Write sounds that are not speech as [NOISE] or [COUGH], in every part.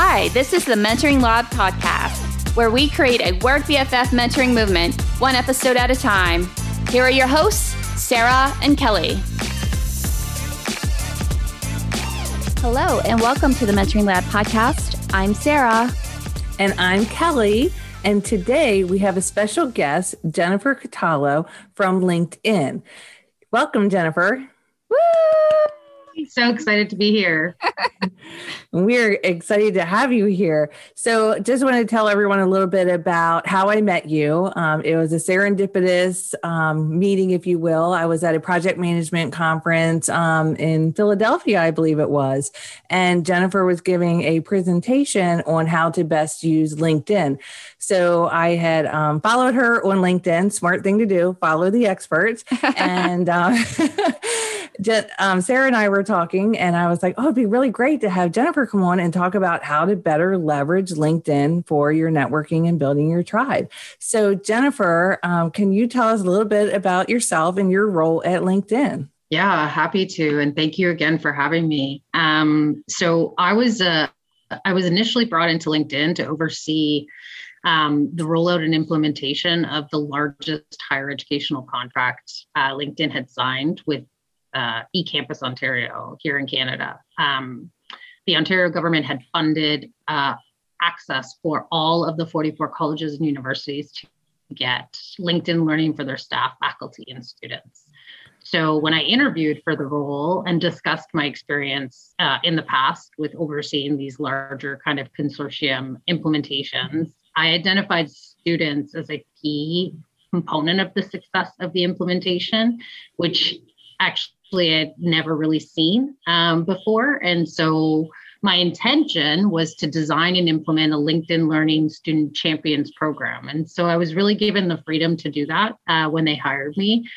Hi, this is the Mentoring Lab podcast, where we create a Work BFF mentoring movement, one episode at a time. Here are your hosts, Sarah and Kelly. Hello, and welcome to the Mentoring Lab podcast. I'm Sarah. And I'm Kelly. And today we have a special guest, Jennifer Catallo from LinkedIn. Welcome, Jennifer. Woo! So excited to be here. [LAUGHS] We're excited to have you here. So, just want to tell everyone a little bit about how I met you. Um, it was a serendipitous um, meeting, if you will. I was at a project management conference um, in Philadelphia, I believe it was, and Jennifer was giving a presentation on how to best use LinkedIn. So, I had um, followed her on LinkedIn. Smart thing to do. Follow the experts, [LAUGHS] and. [LAUGHS] Um, Sarah and I were talking, and I was like, "Oh, it'd be really great to have Jennifer come on and talk about how to better leverage LinkedIn for your networking and building your tribe." So, Jennifer, um, can you tell us a little bit about yourself and your role at LinkedIn? Yeah, happy to, and thank you again for having me. Um, so, I was uh, I was initially brought into LinkedIn to oversee um, the rollout and implementation of the largest higher educational contract uh, LinkedIn had signed with uh, eCampus Ontario here in Canada. Um, the Ontario government had funded uh, access for all of the 44 colleges and universities to get LinkedIn learning for their staff, faculty, and students. So when I interviewed for the role and discussed my experience uh, in the past with overseeing these larger kind of consortium implementations, I identified students as a key component of the success of the implementation, which actually I'd never really seen um, before. And so my intention was to design and implement a LinkedIn Learning Student Champions program. And so I was really given the freedom to do that uh, when they hired me.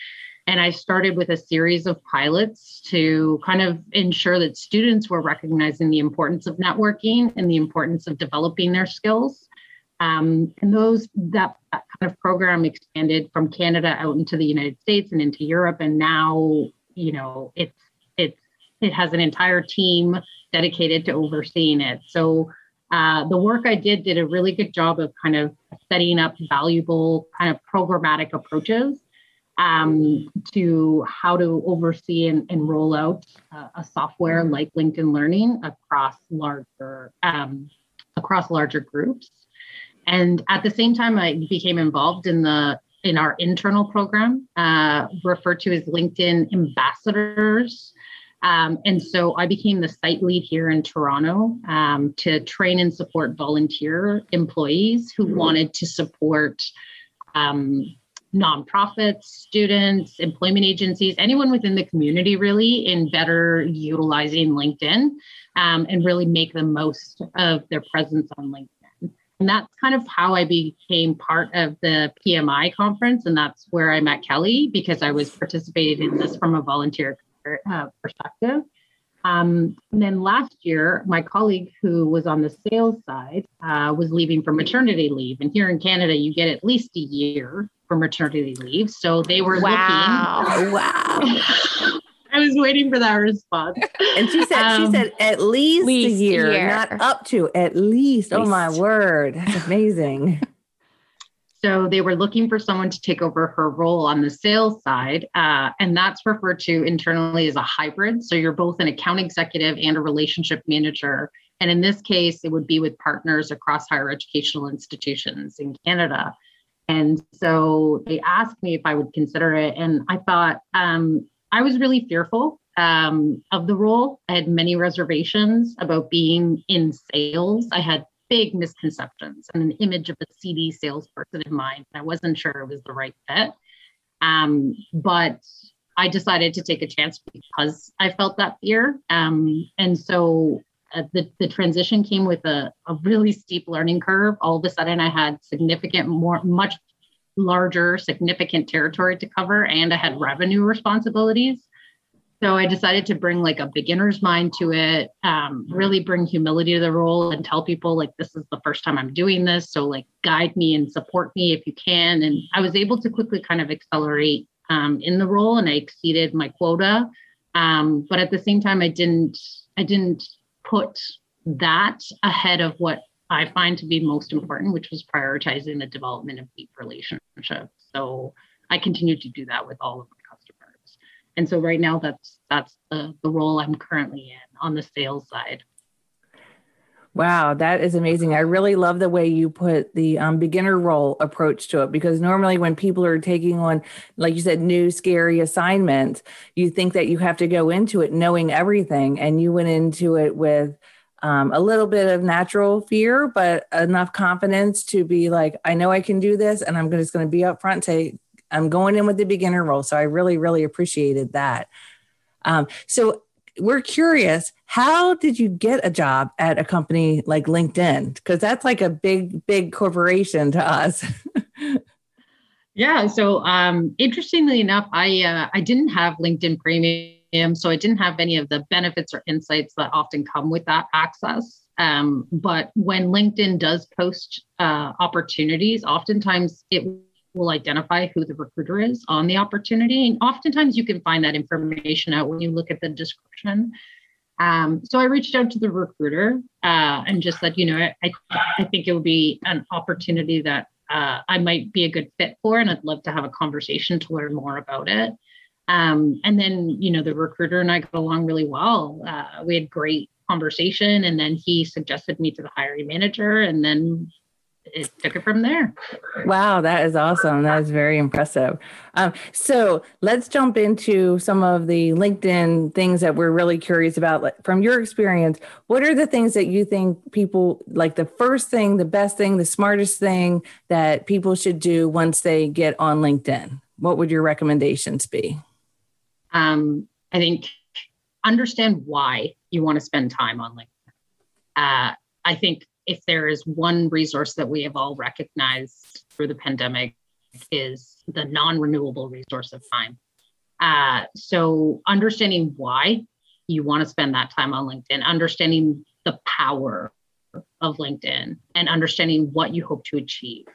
And I started with a series of pilots to kind of ensure that students were recognizing the importance of networking and the importance of developing their skills. Um, and those that, that kind of program expanded from Canada out into the United States and into Europe. And now you know it's it's it has an entire team dedicated to overseeing it. So uh, the work i did did a really good job of kind of setting up valuable kind of programmatic approaches um, to how to oversee and, and roll out uh, a software like linkedin learning across larger um, across larger groups. And at the same time i became involved in the in our internal program, uh, referred to as LinkedIn ambassadors. Um, and so I became the site lead here in Toronto um, to train and support volunteer employees who wanted to support um, nonprofits, students, employment agencies, anyone within the community really in better utilizing LinkedIn um, and really make the most of their presence on LinkedIn. And that's kind of how I became part of the PMI conference. And that's where I met Kelly because I was participating in this from a volunteer uh, perspective. Um, and then last year, my colleague who was on the sales side uh, was leaving for maternity leave. And here in Canada, you get at least a year for maternity leave. So they were wow. looking. Wow. [LAUGHS] I was waiting for that response. And she said, um, she said, at least, least a, year, a, year, not up to at least. least. Oh my word. That's amazing. [LAUGHS] so they were looking for someone to take over her role on the sales side. Uh, and that's referred to internally as a hybrid. So you're both an account executive and a relationship manager. And in this case, it would be with partners across higher educational institutions in Canada. And so they asked me if I would consider it. And I thought, um, I was really fearful um, of the role. I had many reservations about being in sales. I had big misconceptions and an image of a seedy salesperson in mind. I wasn't sure it was the right fit. Um, but I decided to take a chance because I felt that fear. Um, and so uh, the, the transition came with a, a really steep learning curve. All of a sudden, I had significant, more, much larger, significant territory to cover, and I had revenue responsibilities. So I decided to bring like a beginner's mind to it, um, really bring humility to the role and tell people like this is the first time I'm doing this. So like guide me and support me if you can. And I was able to quickly kind of accelerate um, in the role and I exceeded my quota. Um, but at the same time, I didn't I didn't put that ahead of what I find to be most important, which was prioritizing the development of deep relationships. So I continue to do that with all of my customers. And so right now that's that's the, the role I'm currently in on the sales side. Wow, that is amazing. I really love the way you put the um, beginner role approach to it because normally when people are taking on, like you said, new scary assignments, you think that you have to go into it knowing everything. And you went into it with um, a little bit of natural fear, but enough confidence to be like, I know I can do this. And I'm just going to be upfront and say, I'm going in with the beginner role. So I really, really appreciated that. Um, so we're curious how did you get a job at a company like linkedin because that's like a big big corporation to us [LAUGHS] yeah so um, interestingly enough i uh, i didn't have linkedin premium so i didn't have any of the benefits or insights that often come with that access um, but when linkedin does post uh, opportunities oftentimes it will identify who the recruiter is on the opportunity. And oftentimes you can find that information out when you look at the description. Um, so I reached out to the recruiter uh, and just said, you know, I, I think it would be an opportunity that uh, I might be a good fit for, and I'd love to have a conversation to learn more about it. Um, and then, you know, the recruiter and I got along really well. Uh, we had great conversation, and then he suggested me to the hiring manager, and then it took it from there. Wow, that is awesome. That is very impressive. Um, so let's jump into some of the LinkedIn things that we're really curious about. Like, from your experience, what are the things that you think people like the first thing, the best thing, the smartest thing that people should do once they get on LinkedIn? What would your recommendations be? Um, I think understand why you want to spend time on LinkedIn. Uh, I think if there is one resource that we have all recognized through the pandemic is the non-renewable resource of time. Uh, so understanding why you want to spend that time on linkedin understanding the power of linkedin and understanding what you hope to achieve.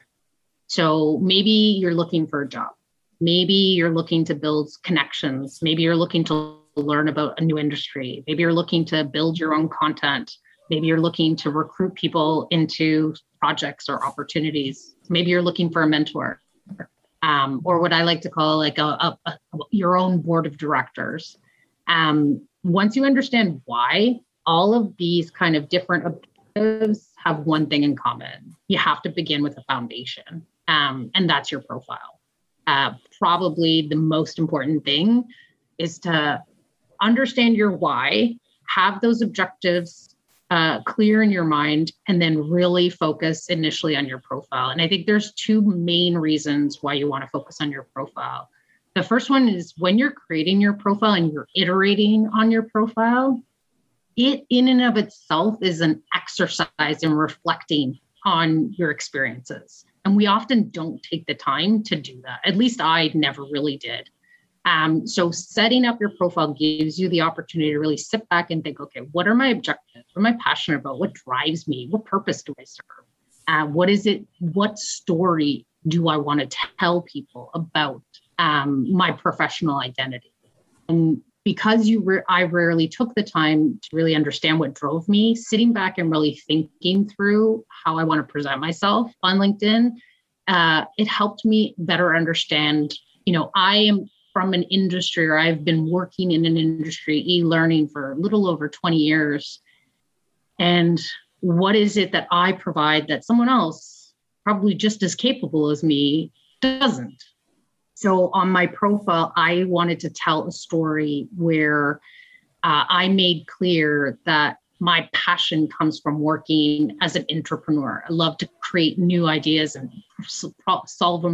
So maybe you're looking for a job maybe you're looking to build connections maybe you're looking to learn about a new industry maybe you're looking to build your own content Maybe you're looking to recruit people into projects or opportunities. Maybe you're looking for a mentor, um, or what I like to call like a, a, a your own board of directors. Um, once you understand why, all of these kind of different objectives have one thing in common. You have to begin with a foundation, um, and that's your profile. Uh, probably the most important thing is to understand your why, have those objectives uh, clear in your mind and then really focus initially on your profile. And I think there's two main reasons why you want to focus on your profile. The first one is when you're creating your profile and you're iterating on your profile, it in and of itself is an exercise in reflecting on your experiences. And we often don't take the time to do that. At least I never really did. Um, so setting up your profile gives you the opportunity to really sit back and think, okay, what are my objectives? What am I passionate about? What drives me? What purpose do I serve? Uh, what is it? What story do I want to tell people about um, my professional identity? And because you, re- I rarely took the time to really understand what drove me, sitting back and really thinking through how I want to present myself on LinkedIn, uh, it helped me better understand. You know, I am from an industry or I've been working in an industry, e learning for a little over 20 years. And what is it that I provide that someone else, probably just as capable as me, doesn't? So on my profile, I wanted to tell a story where uh, I made clear that my passion comes from working as an entrepreneur. I love to create new ideas and solve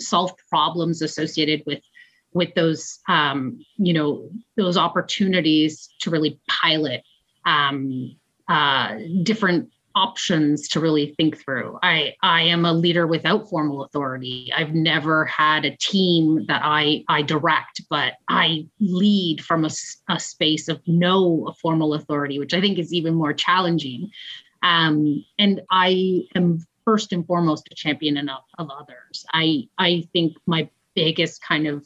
solve problems associated with with those um, you know those opportunities to really pilot um, uh, different options to really think through. I I am a leader without formal authority. I've never had a team that I I direct, but I lead from a, a space of no formal authority, which I think is even more challenging. Um, and I am first and foremost a champion of, of others. I I think my biggest kind of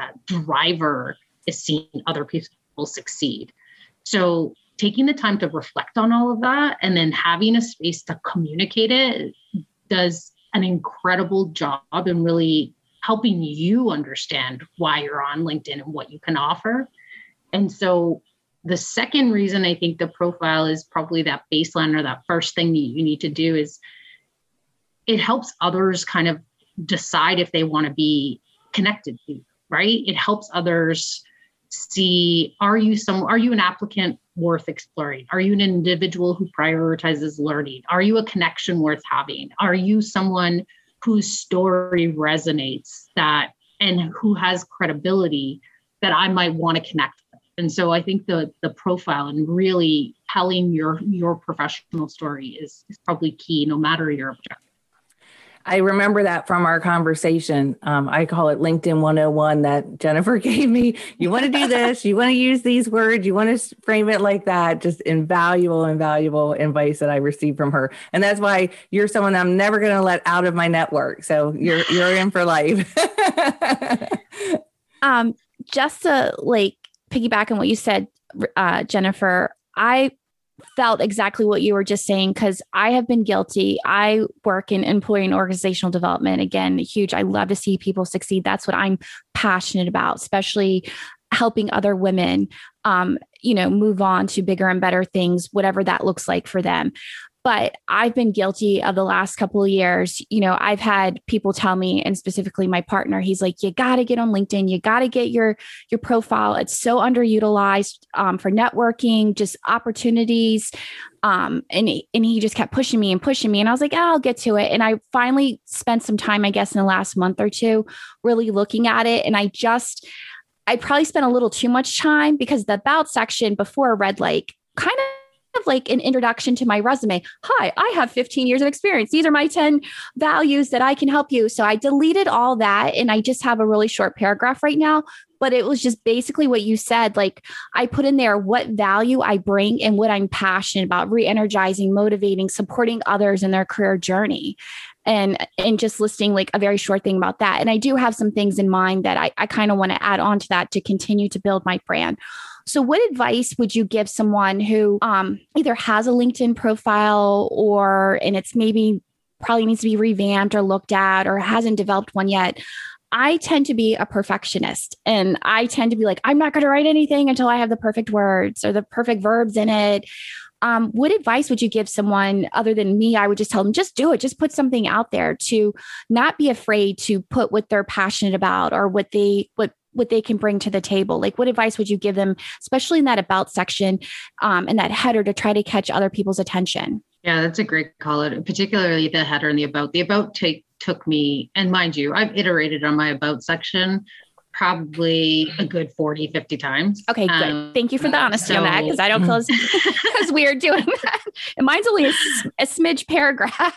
uh, driver is seeing other people succeed. So taking the time to reflect on all of that and then having a space to communicate it does an incredible job in really helping you understand why you're on LinkedIn and what you can offer. And so the second reason I think the profile is probably that baseline or that first thing that you need to do is it helps others kind of decide if they want to be connected to you, right? It helps others see are you some are you an applicant worth exploring? Are you an individual who prioritizes learning? Are you a connection worth having? Are you someone whose story resonates that and who has credibility that I might want to connect with? And so I think the the profile and really telling your your professional story is, is probably key no matter your objective. I remember that from our conversation. Um, I call it LinkedIn 101 that Jennifer [LAUGHS] gave me. You want to do this, you want to use these words, you want to frame it like that. Just invaluable, invaluable advice that I received from her. And that's why you're someone I'm never going to let out of my network. So you're you're in for life. [LAUGHS] um, just to like piggyback on what you said, uh, Jennifer, I felt exactly what you were just saying because I have been guilty. I work in employee and organizational development. Again, huge. I love to see people succeed. That's what I'm passionate about, especially helping other women um, you know move on to bigger and better things whatever that looks like for them but I've been guilty of the last couple of years. You know, I've had people tell me, and specifically my partner, he's like, "You got to get on LinkedIn. You got to get your your profile. It's so underutilized um, for networking, just opportunities." Um, and and he just kept pushing me and pushing me, and I was like, oh, "I'll get to it." And I finally spent some time, I guess, in the last month or two, really looking at it, and I just. I probably spent a little too much time because the about section before read like kind of of like an introduction to my resume. Hi, I have 15 years of experience. These are my 10 values that I can help you. So I deleted all that and I just have a really short paragraph right now. But it was just basically what you said. Like I put in there what value I bring and what I'm passionate about, re energizing, motivating, supporting others in their career journey and and just listing like a very short thing about that and i do have some things in mind that i, I kind of want to add on to that to continue to build my brand so, what advice would you give someone who um, either has a LinkedIn profile or, and it's maybe probably needs to be revamped or looked at or hasn't developed one yet? I tend to be a perfectionist and I tend to be like, I'm not going to write anything until I have the perfect words or the perfect verbs in it. Um, what advice would you give someone other than me? I would just tell them, just do it. Just put something out there to not be afraid to put what they're passionate about or what they, what what they can bring to the table? Like what advice would you give them especially in that about section um, and that header to try to catch other people's attention? Yeah that's a great call it particularly the header and the about. The about take took me and mind you i've iterated on my about section probably a good 40 50 times. Okay good. Um, thank you for the honesty so, on that because i don't feel as, [LAUGHS] as weird doing that. And mine's only a, a smidge paragraph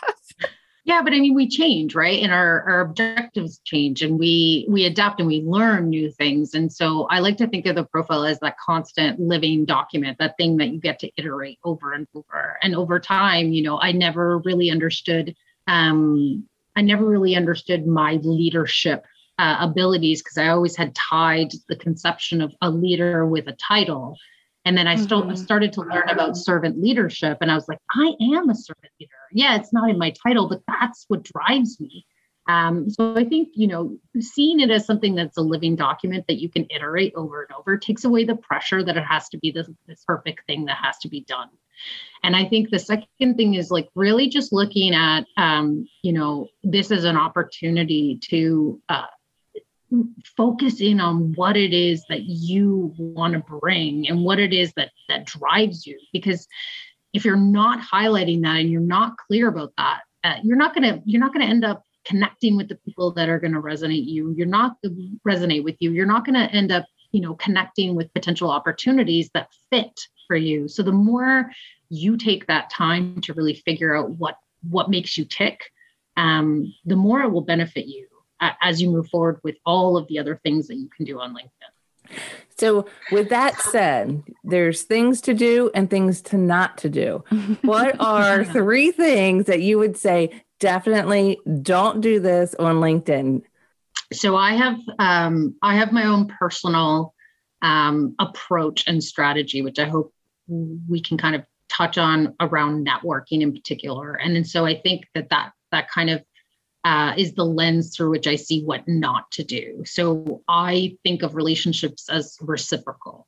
yeah but i mean we change right? And our, our objectives change and we we adapt and we learn new things. And so i like to think of the profile as that constant living document that thing that you get to iterate over and over. And over time you know i never really understood um i never really understood my leadership uh, abilities because i always had tied the conception of a leader with a title and then I mm-hmm. started to learn about servant leadership. And I was like, I am a servant leader. Yeah, it's not in my title, but that's what drives me. Um, so I think, you know, seeing it as something that's a living document that you can iterate over and over takes away the pressure that it has to be this, this perfect thing that has to be done. And I think the second thing is like really just looking at, um, you know, this as an opportunity to uh, focus in on what it is that you want to bring and what it is that that drives you. Because if you're not highlighting that and you're not clear about that uh, you're not going to you're not going to end up connecting with the people that are going to resonate you. You're not resonate with you. You're not going to end up you know connecting with potential opportunities that fit for you. So the more you take that time to really figure out what what makes you tick um, the more it will benefit you as you move forward with all of the other things that you can do on LinkedIn. So, with that said, there's things to do and things to not to do. [LAUGHS] What are three things that you would say definitely don't do this on LinkedIn? So, I have um, I have my own personal um, approach and strategy, which I hope we can kind of touch on around networking in particular. And, and so I think that that that kind of uh, is the lens through which I see what not to do. So I think of relationships as reciprocal.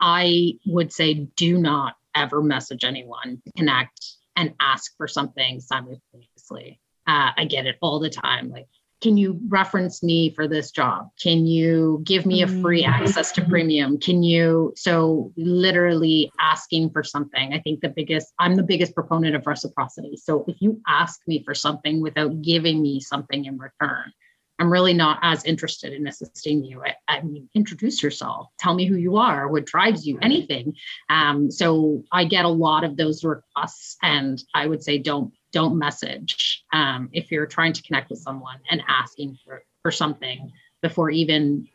I would say do not ever message anyone, connect, and ask for something simultaneously. Uh, I get it all the time. Like, can you reference me for this job? Can you give me a free mm-hmm. access to premium? Can you so literally asking for something. I think the biggest i'm the biggest proponent of reciprocity. So if you ask me for something without giving me something in return i'm really not as interested in assisting you. I, I mean introduce yourself. Tell me who you are what drives you anything. Um, so i get a lot of those requests and i would say don't don't message um, if you're trying to connect with someone and asking for, for something before even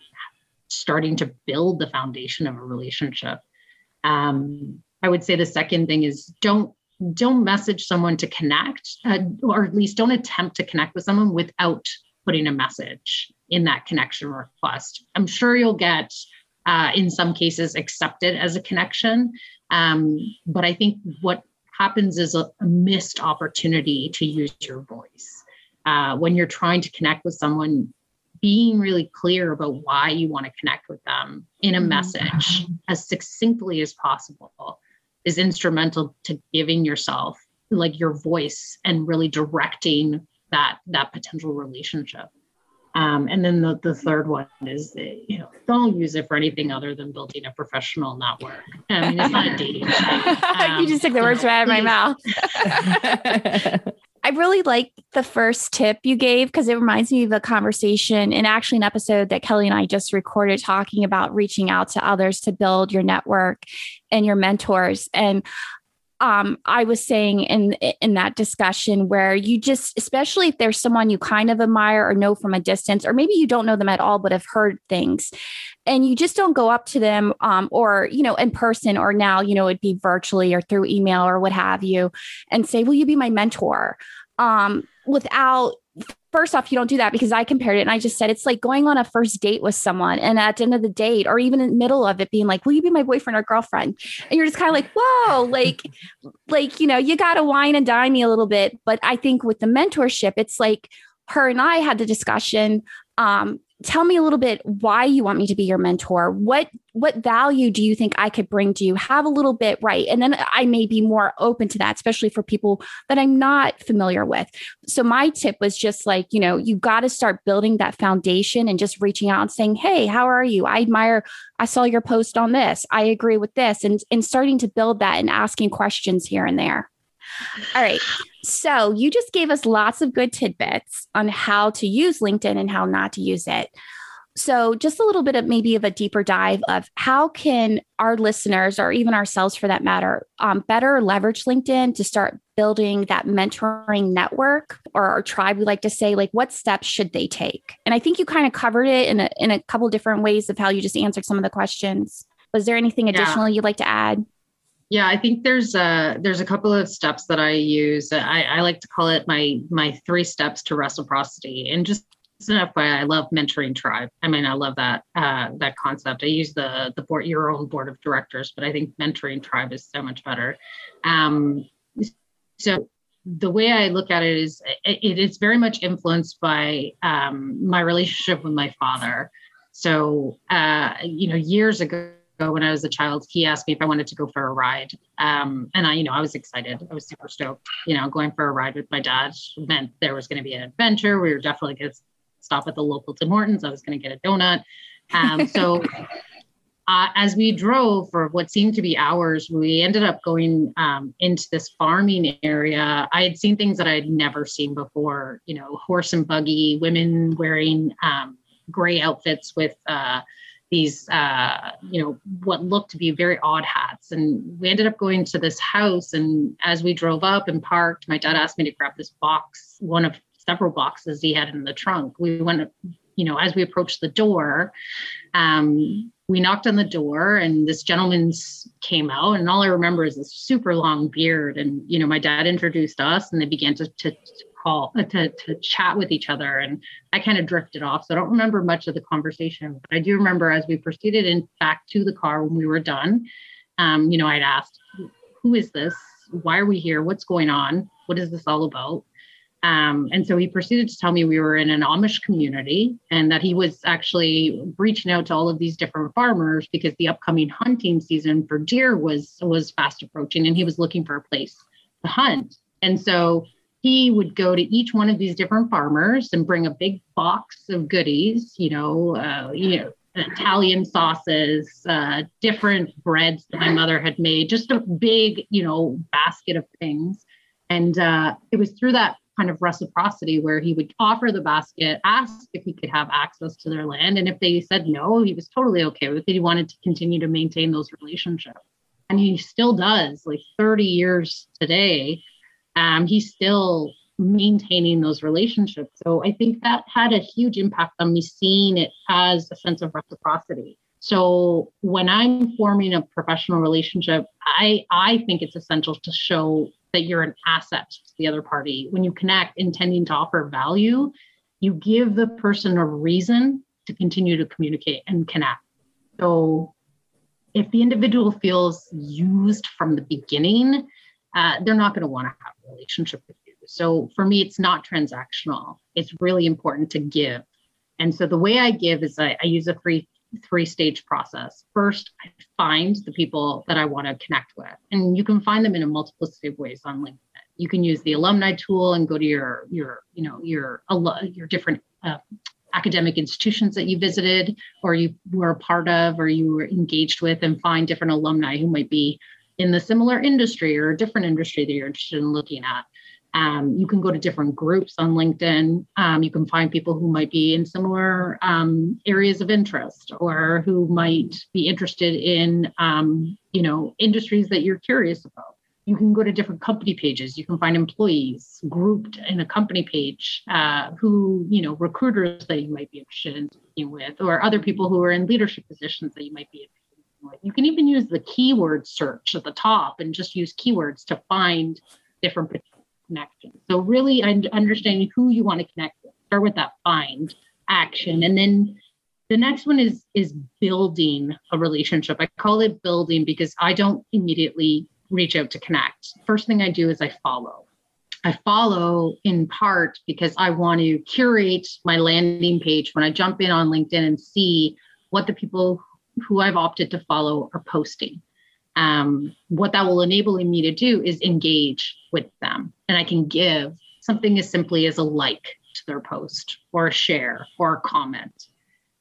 starting to build the foundation of a relationship. Um, I would say the second thing is don't don't message someone to connect, uh, or at least don't attempt to connect with someone without putting a message in that connection request. I'm sure you'll get, uh, in some cases, accepted as a connection. Um, but I think what happens is a, a missed opportunity to use your voice. Uh, when you're trying to connect with someone, being really clear about why you want to connect with them in a mm-hmm. message as succinctly as possible is instrumental to giving yourself like your voice and really directing that that potential relationship um, and then the, the third one is, you know, don't use it for anything other than building a professional network. I mean, it's not a dating [LAUGHS] Um, you just took the words right out of my mouth. [LAUGHS] I really like the first tip you gave because it reminds me of a conversation and actually an episode that Kelly and I just recorded talking about reaching out to others to build your network and your mentors. And um, I was saying in in that discussion where you just, especially if there's someone you kind of admire or know from a distance, or maybe you don't know them at all but have heard things, and you just don't go up to them, um, or you know, in person, or now you know it'd be virtually or through email or what have you, and say, "Will you be my mentor?" Um, without first off, you don't do that because I compared it and I just said it's like going on a first date with someone and at the end of the date or even in the middle of it being like, will you be my boyfriend or girlfriend? And you're just kind of like, whoa, [LAUGHS] like, like, you know, you got to wine and dine me a little bit. But I think with the mentorship, it's like her and I had the discussion. Um, tell me a little bit why you want me to be your mentor. What what value do you think i could bring to you? Have a little bit right? And then i may be more open to that especially for people that i'm not familiar with. So my tip was just like you know you got to start building that foundation and just reaching out and saying hey how are you? I admire i saw your post on this. I agree with this. And and starting to build that and asking questions here and there all right. So you just gave us lots of good tidbits on how to use LinkedIn and how not to use it. So just a little bit of maybe of a deeper dive of how can our listeners or even ourselves for that matter um, better leverage LinkedIn to start building that mentoring network or our tribe we like to say like what steps should they take and i think you kind of covered it in a, in a couple different ways of how you just answered some of the questions was there anything additional yeah. you'd like to add yeah, I think there's a there's a couple of steps that I use. I, I like to call it my my three steps to reciprocity. And just enough why I love mentoring tribe. I mean, I love that uh, that concept. I use the the board your own board of directors, but I think mentoring tribe is so much better. Um, so the way I look at it is it, it is very much influenced by um, my relationship with my father. So uh, you know, years ago when I was a child, he asked me if I wanted to go for a ride. Um, and I, you know, I was excited. I was super stoked. You know, going for a ride with my dad meant there was going to be an adventure. We were definitely going to stop at the local Tim Hortons. I was going to get a donut. Um, so [LAUGHS] uh, as we drove for what seemed to be hours, we ended up going um, into this farming area. I had seen things that I had never seen before. You know, horse and buggy, women wearing um, gray outfits with uh, these uh, you know what looked to be very odd hats. And we ended up going to this house and as we drove up and parked my dad asked me to grab this box one of several boxes he had in the trunk. We went you know as we approached the door um, we knocked on the door and this gentleman came out. And all i remember is this super long beard. And you know my dad introduced us and they began to, to call uh, to, to chat with each other and i kind of drifted off so i don't remember much of the conversation but i do remember as we proceeded in back to the car when we were done Um, you know, I'd asked, who is this? Why are we here? What's going on? What is this all about? Um, and so he proceeded to tell me we were in an Amish community and that he was actually reaching out to all of these different farmers because the upcoming hunting season for deer was was fast approaching and he was looking for a place to hunt. And so he would go to each one of these different farmers and bring a big box of goodies, you know, uh, you know, Italian sauces, uh, different breads that my mother had made, just a big, you know, basket of things. And uh, it was through that kind of reciprocity where he would offer the basket, ask if he could have access to their land. And if they said no, he was totally okay with it. He wanted to continue to maintain those relationships. And he still does, like 30 years today. Um, he's still maintaining those relationships. So I think that had a huge impact on me seeing it as a sense of reciprocity. So when I'm forming a professional relationship, I I think it's essential to show that you're an asset to the other party. When you connect intending to offer value, you give the person a reason to continue to communicate and connect. So if the individual feels used from the beginning, uh, they're not going to want to have a relationship with you. So for me, it's not transactional. It's really important to give. And so the way I give is I, I use a three three stage process. First, I find the people that I want to connect with, and you can find them in a multiplicity of ways on LinkedIn. You can use the alumni tool and go to your your you know your your different uh, academic institutions that you visited or you were a part of or you were engaged with, and find different alumni who might be in the similar industry or a different industry that you're interested in looking at. Um, you can go to different groups on LinkedIn. Um, you can find people who might be in similar um, areas of interest or who might be interested in, um, you know, industries that you're curious about. You can go to different company pages. You can find employees grouped in a company page uh, who, you know, recruiters that you might be interested in speaking with, or other people who are in leadership positions that you might be interested. You can even use the keyword search at the top and just use keywords to find different connections. So really understanding who you want to connect with. Start with that find action. And then the next one is is building a relationship. I call it building because I don't immediately reach out to connect. First thing I do is I follow. I follow in part because I want to curate my landing page when I jump in on LinkedIn and see what the people who I've opted to follow are posting. Um, what that will enable me to do is engage with them and i can give something as simply as a like to their post or a share or a comment.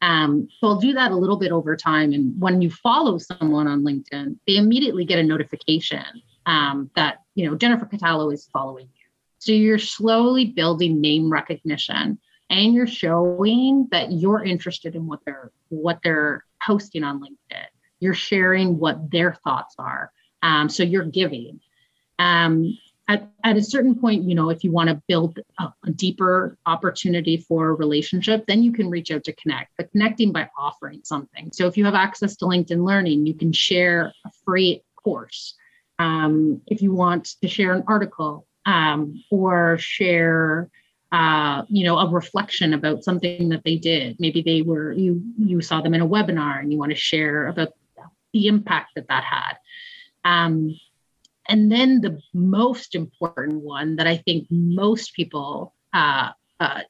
Um, so i'll do that a little bit over time and when you follow someone on linkedin they immediately get a notification um, that you know jennifer catallo is following you. So you're slowly building name recognition and you're showing that you're interested in what they're what they're posting on linkedin you're sharing what their thoughts are. Um, so you're giving. Um, at, at a certain point, you know, if you want to build a, a, deeper opportunity for a relationship, then you can reach out to connect, but connecting by offering something. So if you have access to LinkedIn Learning, you can share a free course. Um, if you want to share an article um, or share uh, you know, a reflection about something that they did. Maybe they were you you saw them in a webinar and you want to share about the impact that that had. Um, and then the most important one that I think most people uh, uh,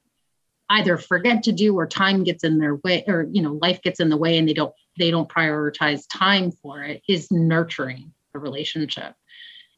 either forget to do or time gets in their way or you know life gets in the way and they don't they don't prioritize time for it is nurturing a relationship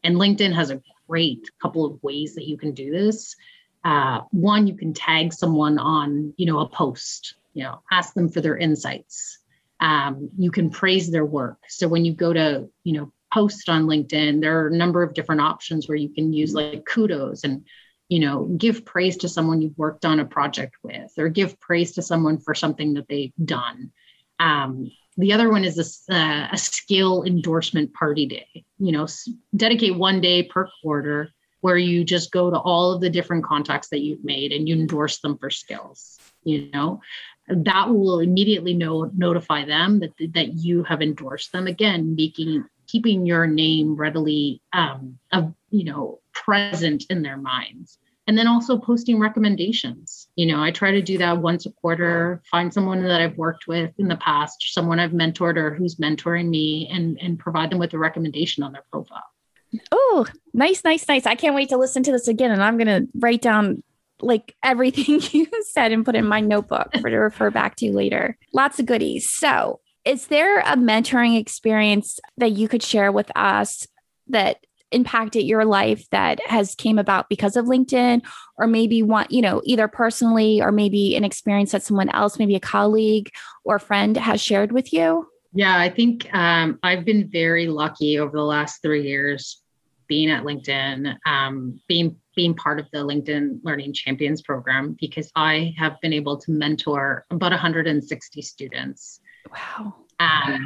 and linkedin has a great couple of ways that you can do this uh, one you can tag someone on you know a post you know ask them for their insights um, you can praise their work. So when you go to, you know, post on LinkedIn, there are a number of different options where you can use like kudos and, you know, give praise to someone you've worked on a project with, or give praise to someone for something that they've done. Um, the other one is a, uh, a skill endorsement party day. You know, dedicate one day per quarter where you just go to all of the different contacts that you've made and you endorse them for skills you know that will immediately know, notify them that, that you have endorsed them again making keeping your name readily um, of, you know present in their minds and then also posting recommendations. You know, I try to do that once a quarter, find someone that I've worked with in the past, someone I've mentored or who's mentoring me, and, and provide them with a recommendation on their profile. Oh, nice, nice, nice. I can't wait to listen to this again. And I'm going to write down like everything [LAUGHS] you said and put in my notebook for to refer back to later. Lots of goodies. So, is there a mentoring experience that you could share with us that impacted your life that has came about because of linkedin or maybe one you know either personally or maybe an experience that someone else maybe a colleague or friend has shared with you yeah i think um, i've been very lucky over the last three years being at linkedin um, being being part of the linkedin learning champions program because i have been able to mentor about 160 students wow um,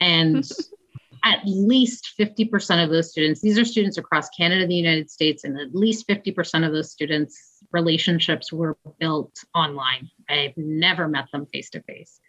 and [LAUGHS] at least 50% of those students, these are students across Canada, the United States, and at least 50% of those students' relationships were built online. I've never met them face to face.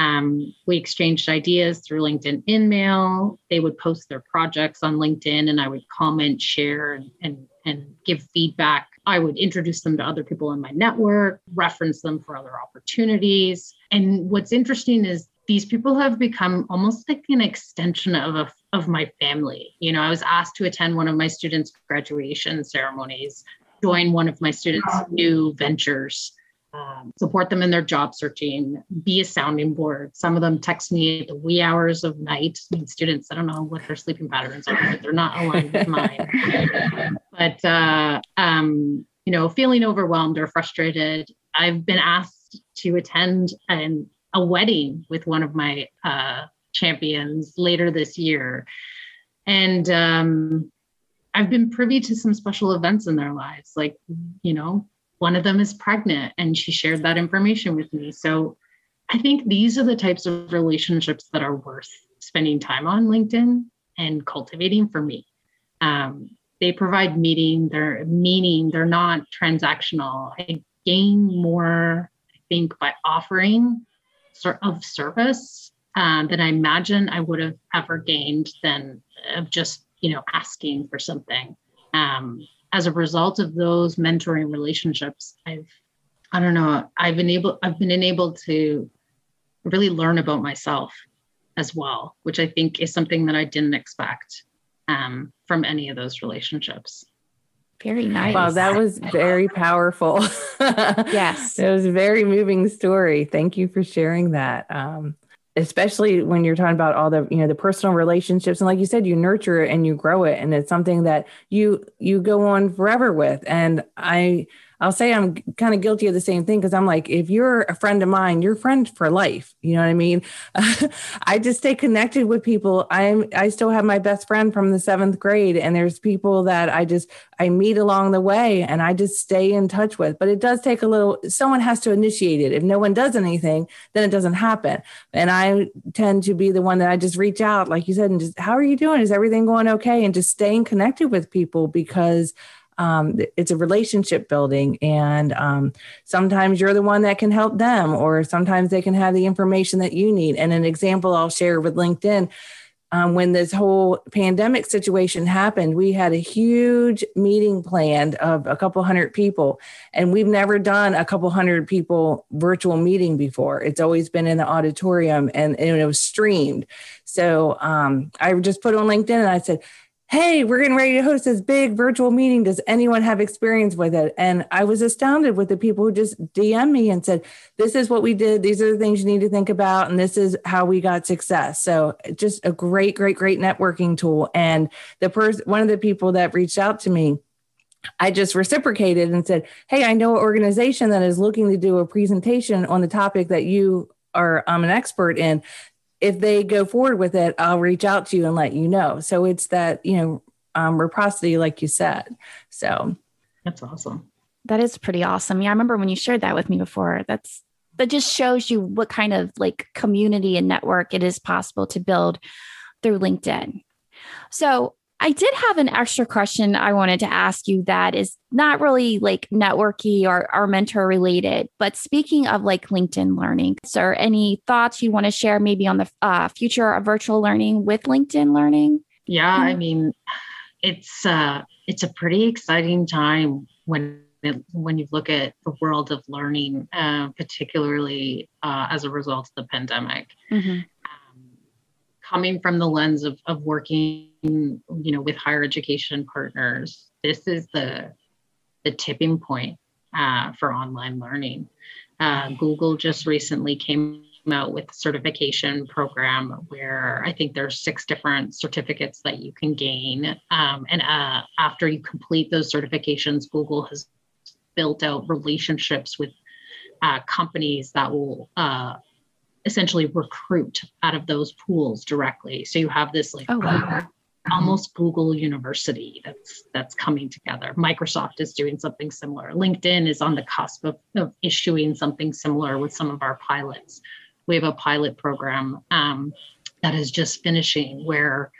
Um, we exchanged ideas through LinkedIn InMail. They would post their projects on LinkedIn, and I would comment, share, and, and, and give feedback. I would introduce them to other people in my network, reference them for other opportunities. And what's interesting is these people have become almost like an extension of a, of my family. You know, I was asked to attend one of my students' graduation ceremonies, join one of my students' new ventures, um, support them in their job searching, be a sounding board. Some of them text me at the wee hours of night. I mean, students, I don't know what their sleeping patterns are, but they're not aligned with mine. [LAUGHS] But uh, um, you know, feeling overwhelmed or frustrated, I've been asked to attend and a wedding with one of my uh, champions later this year. And um, I've been privy to some special events in their lives. Like, you know, one of them is pregnant and she shared that information with me. So I think these are the types of relationships that are worth spending time on LinkedIn and cultivating for me. Um, they provide meeting, they're meaning, they're not transactional. I gain more, I think, by offering sort of service um, that I imagine I would have ever gained than of just you know asking for something. Um, as a result of those mentoring relationships, I've I don't know I've been able I've been enabled to really learn about myself as well, which I think is something that I didn't expect um, from any of those relationships. Very nice. Wow, that was [LAUGHS] very powerful. [LAUGHS] yes. It was a very moving story. Thank you for sharing that. Um, especially when you're talking about all the you know the personal relationships. And like you said you nurture it and you grow it. And it's something that you you go on forever with. And i I'll say I'm kind of guilty of the same thing because I'm like, if you're a friend of mine, you're friend for life. You know what I mean? [LAUGHS] I just stay connected with people. I'm I still have my best friend from the seventh grade, and there's people that I just I meet along the way, and I just stay in touch with. But it does take a little. Someone has to initiate it. If no one does anything, then it doesn't happen. And I tend to be the one that I just reach out, like you said, and just how are you doing? Is everything going okay? And just staying connected with people because um, it's a relationship building and um, sometimes you're the one that can help them or sometimes they can have the information that you need and an example i'll share with linkedin um, when this whole pandemic situation happened, we had a huge meeting planned of a couple hundred people, and we've never done a couple hundred people virtual meeting before. It's always been in the auditorium and, and it was streamed. So um, I just put on LinkedIn and I said, hey, we're getting ready to host this big virtual meeting. Does anyone have experience with it? And I was astounded with the people who just DM me and said, this is what we did. These are the things you need to think about. And this is how we got success. So just a great, great, great networking tool. And the person, one of the people that reached out to me, I just reciprocated and said, Hey, I know an organization that is looking to do a presentation on the topic that you are um, an expert in if they go forward with it, I'll reach out to you and let you know. So it's that, you know, um, reciprocity, like you said. So that's awesome. That is pretty awesome. Yeah, I remember when you shared that with me before. That's that just shows you what kind of like community and network it is possible to build through LinkedIn. So I did have an extra question I wanted to ask you that is not really like networky or, or mentor related, but speaking of like LinkedIn learning, sir, any thoughts you want to share maybe on the uh, future of virtual learning with LinkedIn learning? Yeah, I mean, it's uh, it's a pretty exciting time when it, when you look at the world of learning, uh, particularly uh, as a result of the pandemic. Mm-hmm. Coming from the lens of, of working, you know, with higher education partners, this is the the tipping point uh, for online learning. Uh, Google just recently came out with a certification program where I think there's six different certificates that you can gain. Um, and uh, after you complete those certifications, Google has built out relationships with uh, companies that will uh, essentially recruit out of those pools directly. So you have this like oh, wow. almost Google University that's that's coming together. Microsoft is doing something similar. LinkedIn is on the cusp of, of issuing something similar with some of our pilots. We have a pilot program um, that is just finishing where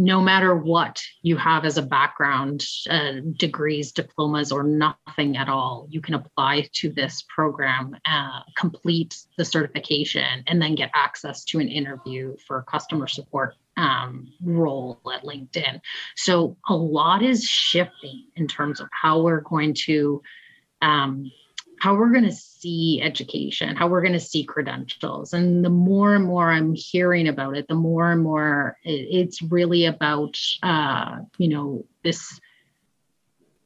no matter what you have as a background, uh, degrees, diplomas, or nothing at all, you can apply to this program, uh, complete the certification, and then get access to an interview for customer support um, role at LinkedIn. So a lot is shifting in terms of how we're going to um, how we're going to see education, how we're going to see credentials. And the more and more I'm hearing about it, the more and more it's really about, uh, you know, this,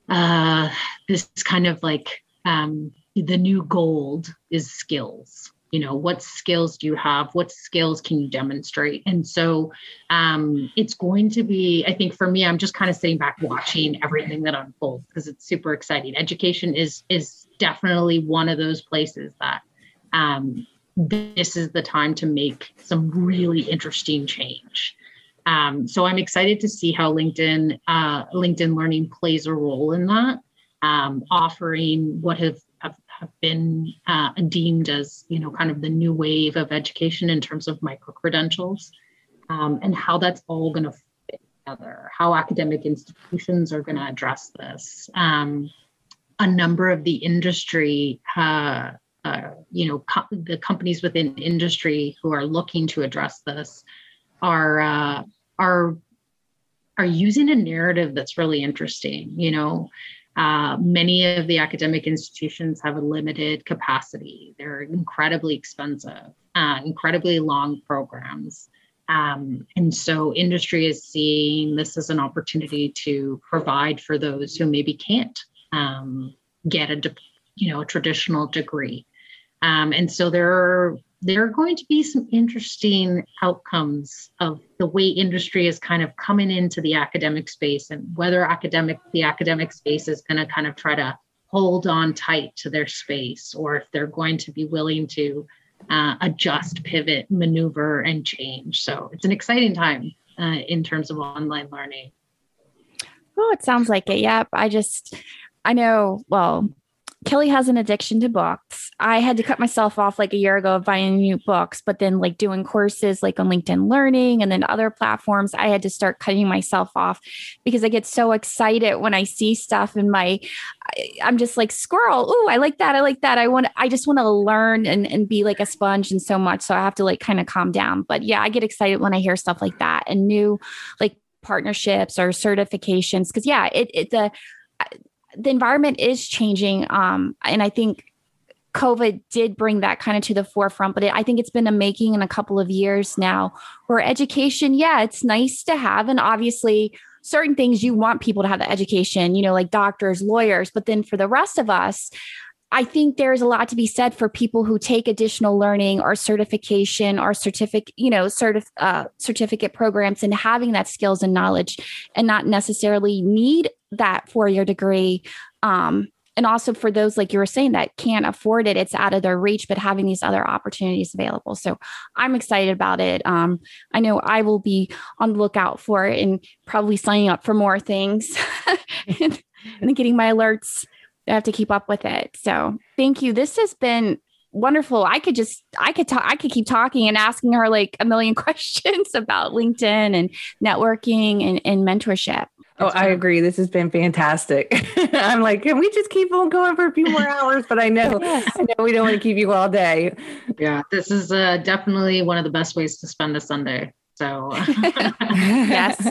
uh, this kind of like um, the new gold is skills. You know what skills do you have? What skills can you demonstrate? And so um, it's going to be i think for me i'm just kind of sitting back watching everything that unfolds because it's super exciting. Education is is definitely one of those places that um, this is the time to make some really interesting change. Um, so i'm excited to see how linkedin uh, linkedin learning plays a role in that um, offering what have have been uh, deemed as you know kind of the new wave of education in terms of micro credentials um, and how that's all going to fit together how academic institutions are going to address this um, a number of the industry uh, uh, you know co- the companies within industry who are looking to address this are uh, are are using a narrative that's really interesting you know uh, many of the academic institutions have a limited capacity. They're incredibly expensive, uh, incredibly long programs. Um, and so industry is seeing this as an opportunity to provide for those who maybe can't um, get a, you know, a traditional degree. Um, and so there are there are going to be some interesting outcomes of the way industry is kind of coming into the academic space and whether academic the academic space is going to kind of try to hold on tight to their space or if they're going to be willing to uh, adjust pivot maneuver and change. So it's an exciting time uh, in terms of online learning. Oh it sounds like it. Yep. I just i know well Kelly has an addiction to books. I had to cut myself off like a year ago of buying new books, but then like doing courses like on LinkedIn Learning and then other platforms, I had to start cutting myself off because I get so excited when I see stuff in my I, am just like squirrel. Oh, I like that. I like that. I want I just want to learn and, and be like a sponge and so much. So I have to like kind of calm down. But yeah, I get excited when I hear stuff like that and new like partnerships or certifications. Cause yeah, it, it the the environment is changing. Um, and I think COVID did bring that kind of to the forefront, but it, I think it's been a making in a couple of years now where education, yeah, it's nice to have. And obviously, certain things you want people to have the education, you know, like doctors, lawyers. But then for the rest of us, I think there's a lot to be said for people who take additional learning or certification or certificate, you know, certif- uh, certificate programs and having that skills and knowledge and not necessarily need that four year degree. Um, and also for those, like you were saying, that can't afford it, it's out of their reach, but having these other opportunities available. So I'm excited about it. Um, I know I will be on the lookout for it and probably signing up for more things [LAUGHS] and, and getting my alerts I have to keep up with it. So thank you. This has been wonderful. I could just I could talk I could keep talking and asking her like a million [LAUGHS] questions about LinkedIn and networking and, and mentorship. Oh, I agree. This has been fantastic. [LAUGHS] I'm like, can we just keep on going for a few more hours? But I know, [LAUGHS] yes. I know we don't want to keep you all day. Yeah, this is uh, definitely one of the best ways to spend a Sunday. So, [LAUGHS] yes.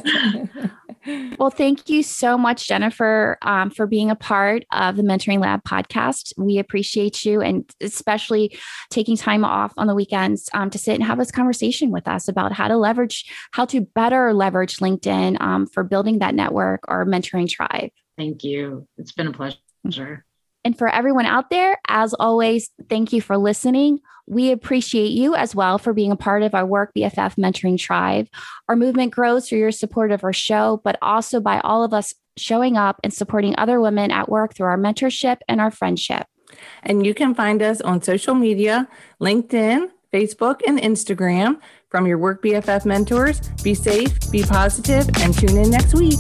Well, thank you so much, Jennifer, um, for being a part of the Mentoring Lab podcast. We appreciate you and especially taking time off on the weekends um, to sit and have this conversation with us about how to leverage, how to better leverage LinkedIn um, for building that network or mentoring tribe. Thank you. It's been a pleasure. And for everyone out there, as always, thank you for listening. We appreciate you as well for being a part of our Work BFF mentoring tribe. Our movement grows through your support of our show, but also by all of us showing up and supporting other women at work through our mentorship and our friendship. And you can find us on social media LinkedIn, Facebook, and Instagram from your Work BFF mentors. Be safe, be positive, and tune in next week.